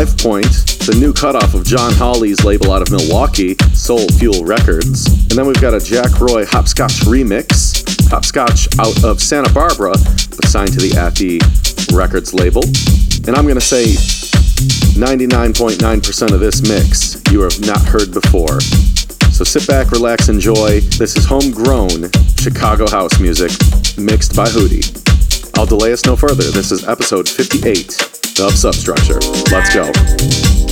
Hive Point, the new cutoff of John Hawley's label out of Milwaukee, Soul Fuel Records. And then we've got a Jack Roy Hopscotch remix, Hopscotch out of Santa Barbara, but signed to the Athy Records label. And I'm going to say 99.9% of this mix you have not heard before. So sit back, relax, enjoy. This is homegrown Chicago house music mixed by Hootie. I'll delay us no further. This is episode 58 of Substructure. Let's go.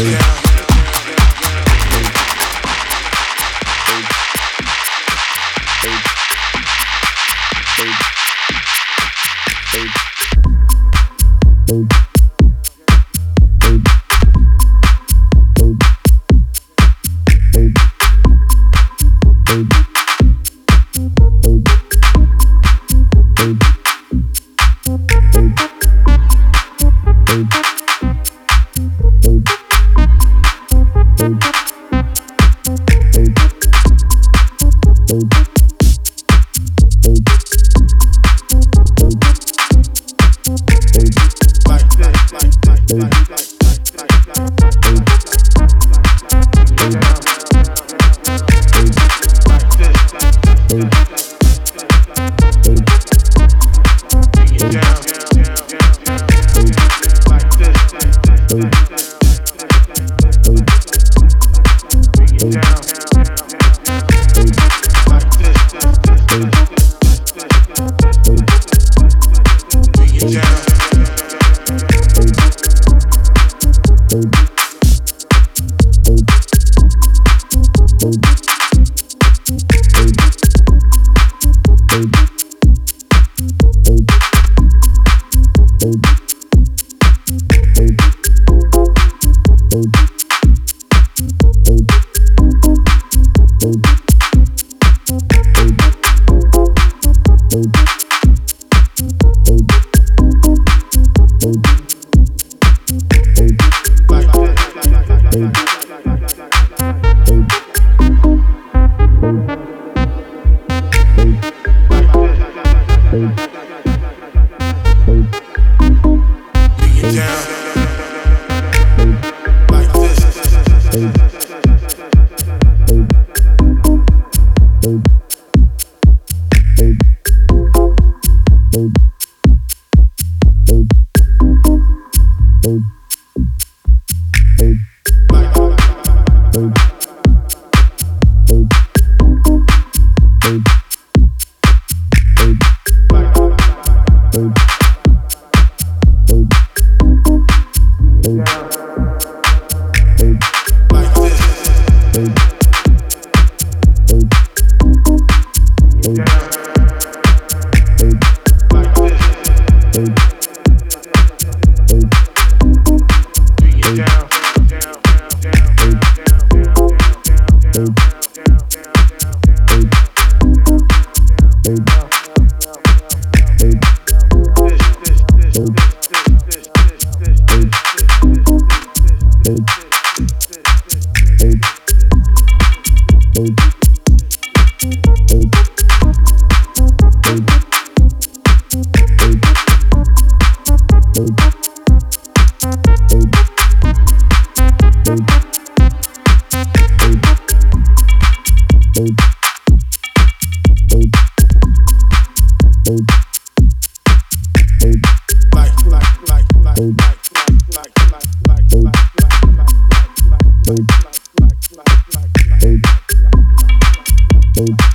Yeah. Bye.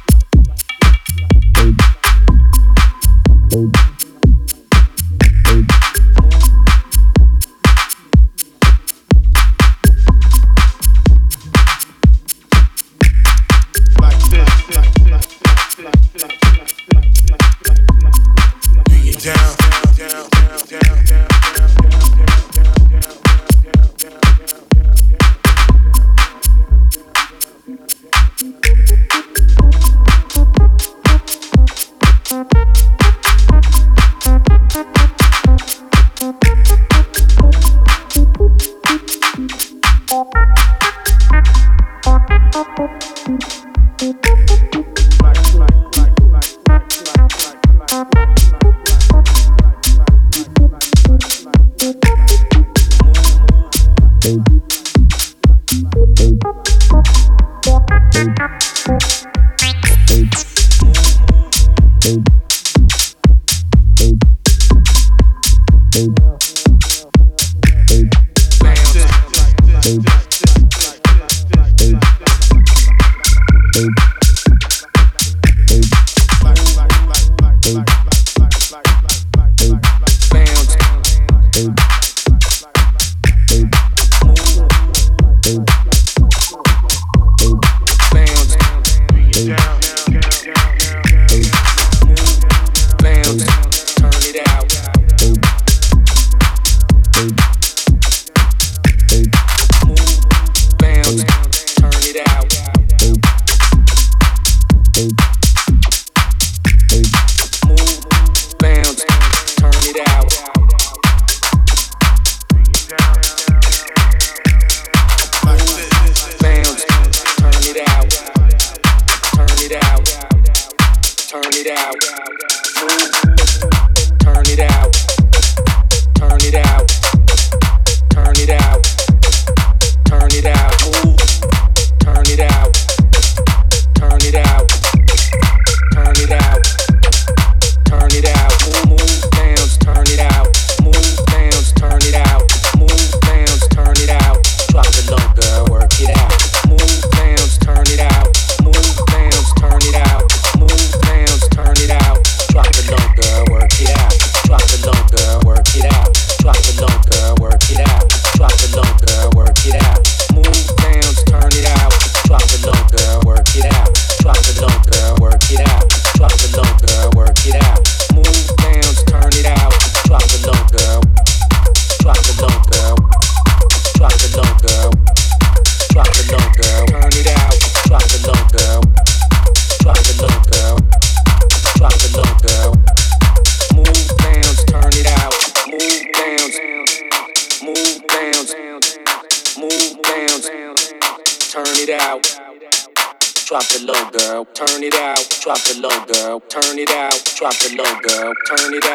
Girl. Turn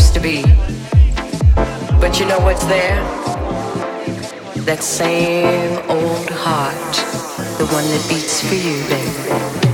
used to be. But you know what's there? That same old heart, the one that beats for you, baby.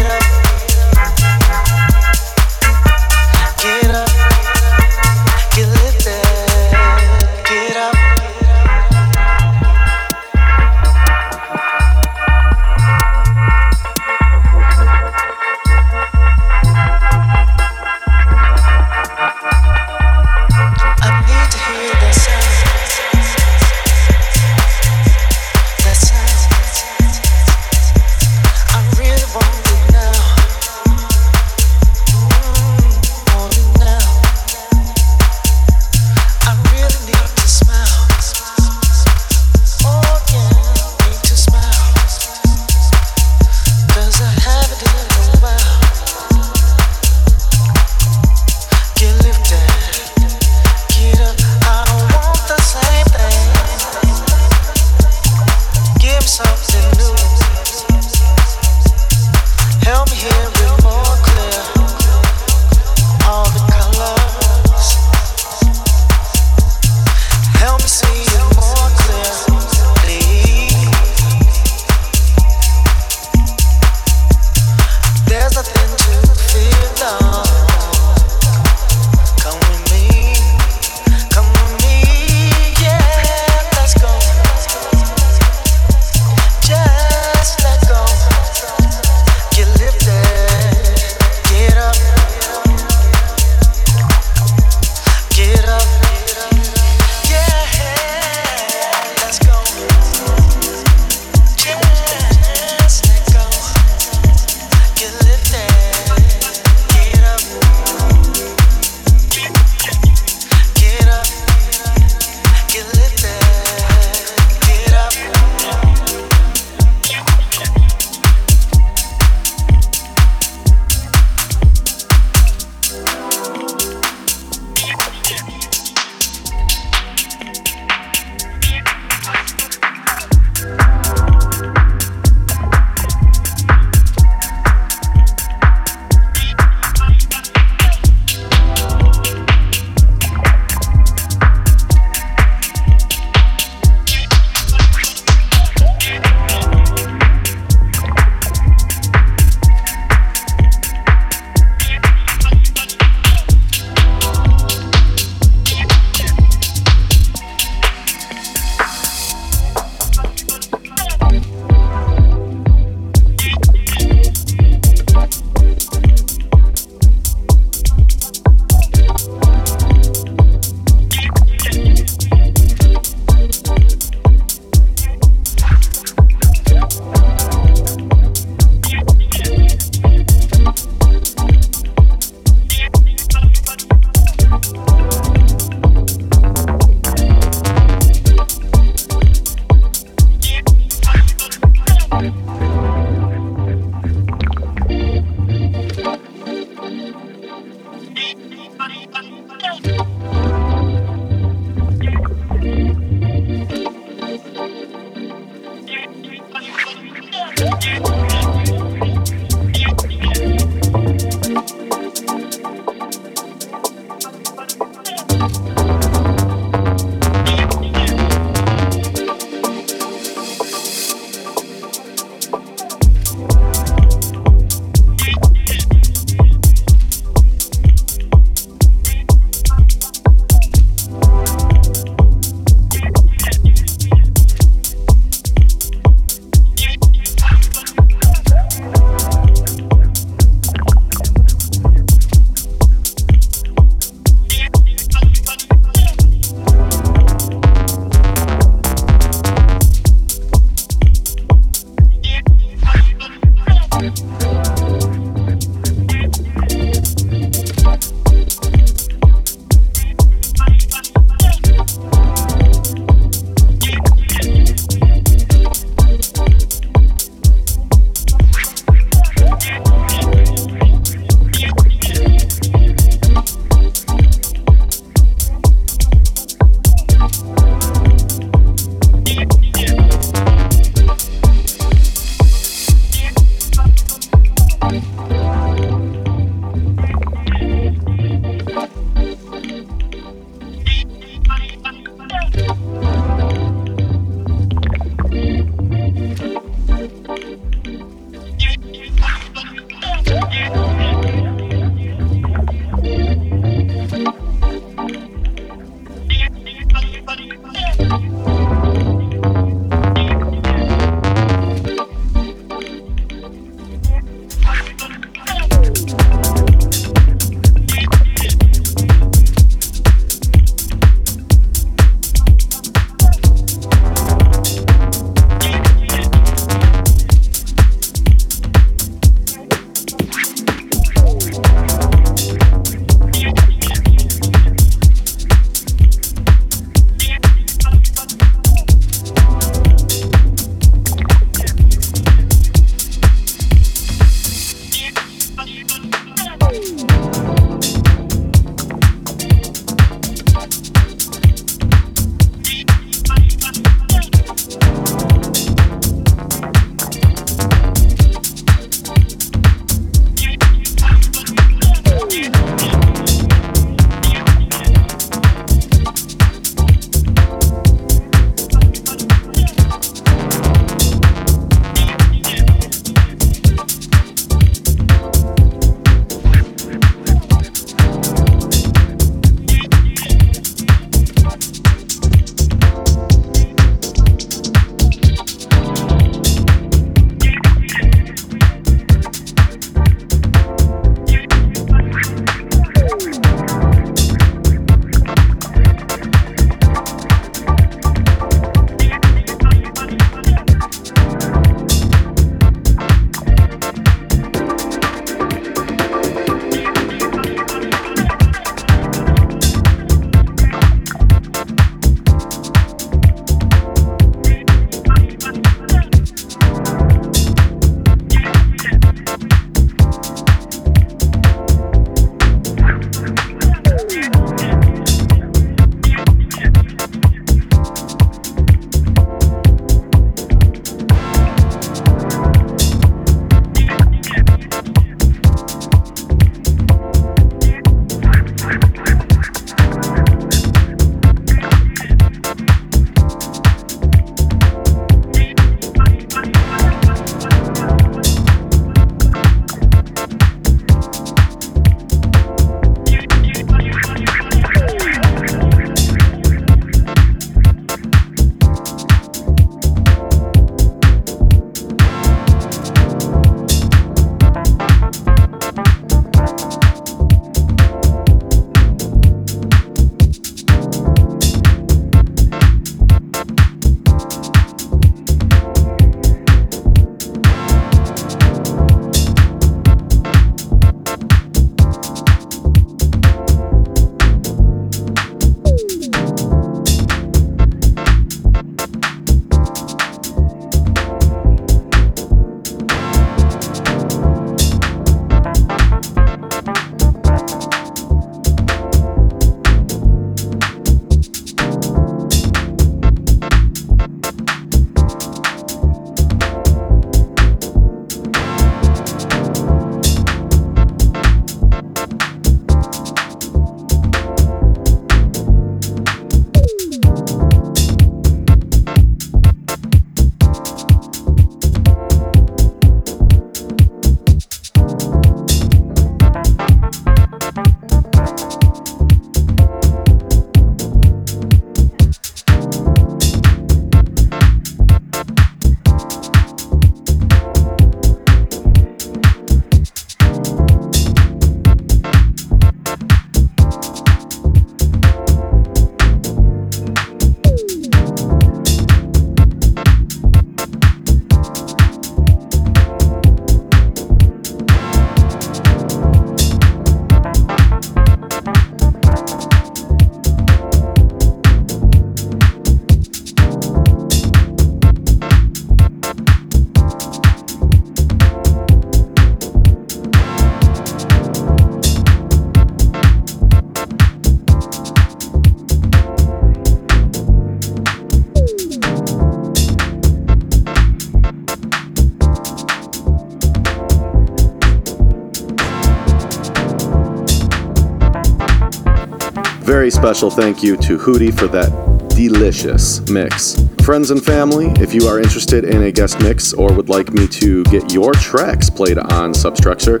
Special thank you to Hootie for that delicious mix. Friends and family, if you are interested in a guest mix or would like me to get your tracks played on Substructure,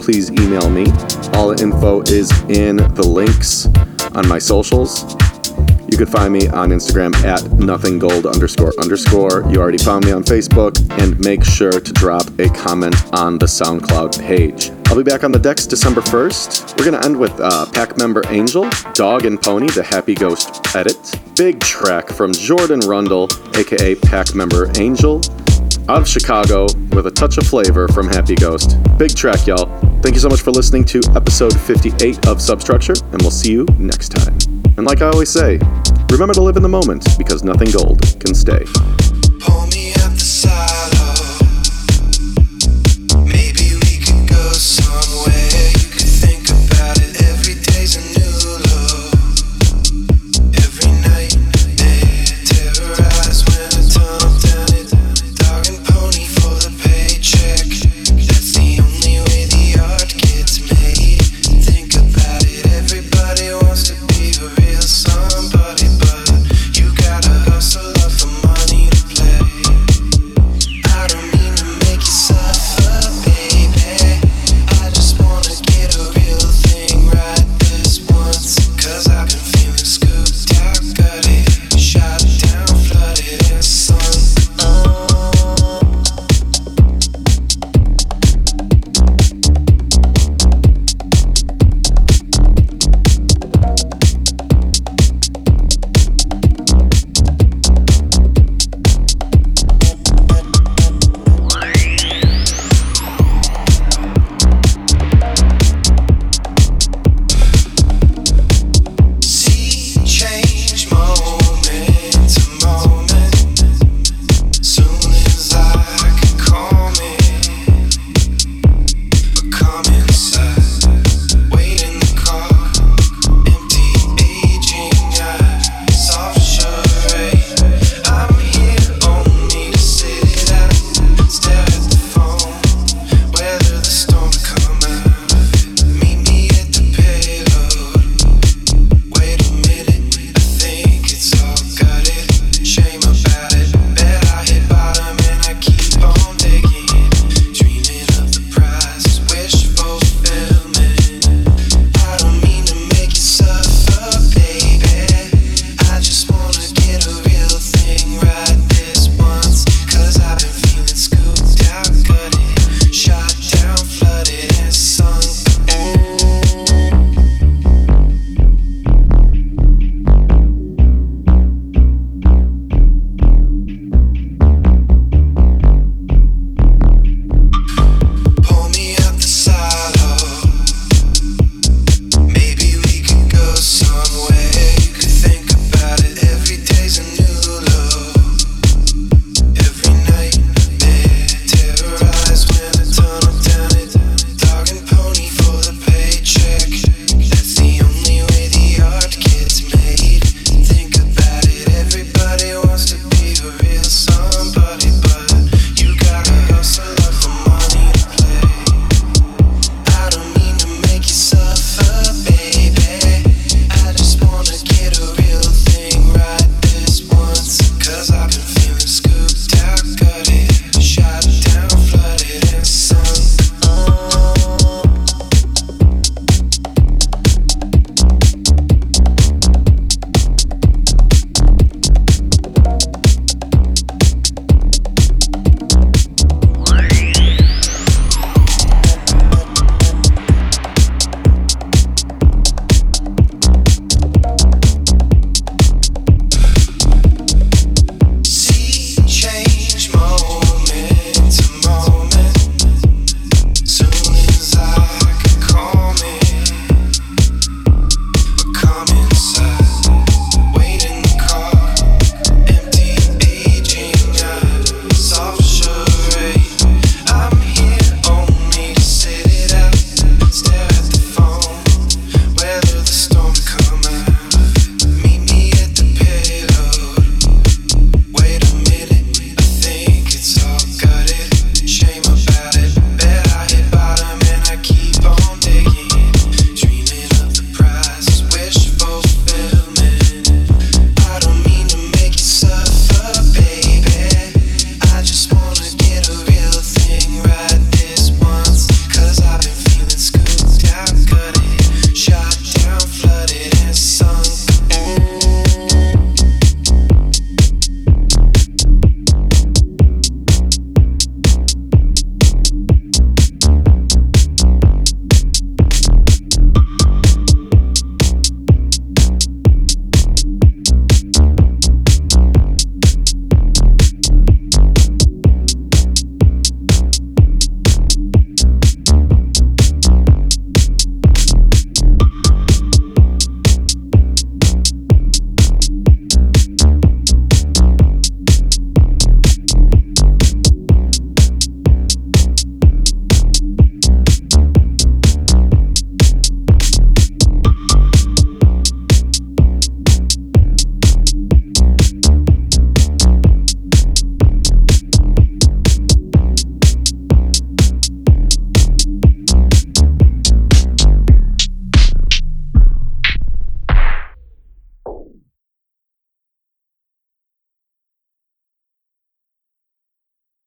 please email me. All the info is in the links on my socials. You can find me on Instagram at nothinggold underscore underscore. You already found me on Facebook, and make sure to drop a comment on the SoundCloud page. I'll be back on the decks December 1st. We're going to end with uh, pack member Angel, Dog and Pony, the Happy Ghost edit. Big track from Jordan Rundle, aka pack member Angel, out of Chicago with a touch of flavor from Happy Ghost. Big track, y'all. Thank you so much for listening to episode 58 of Substructure, and we'll see you next time. And like I always say, remember to live in the moment because nothing gold can stay.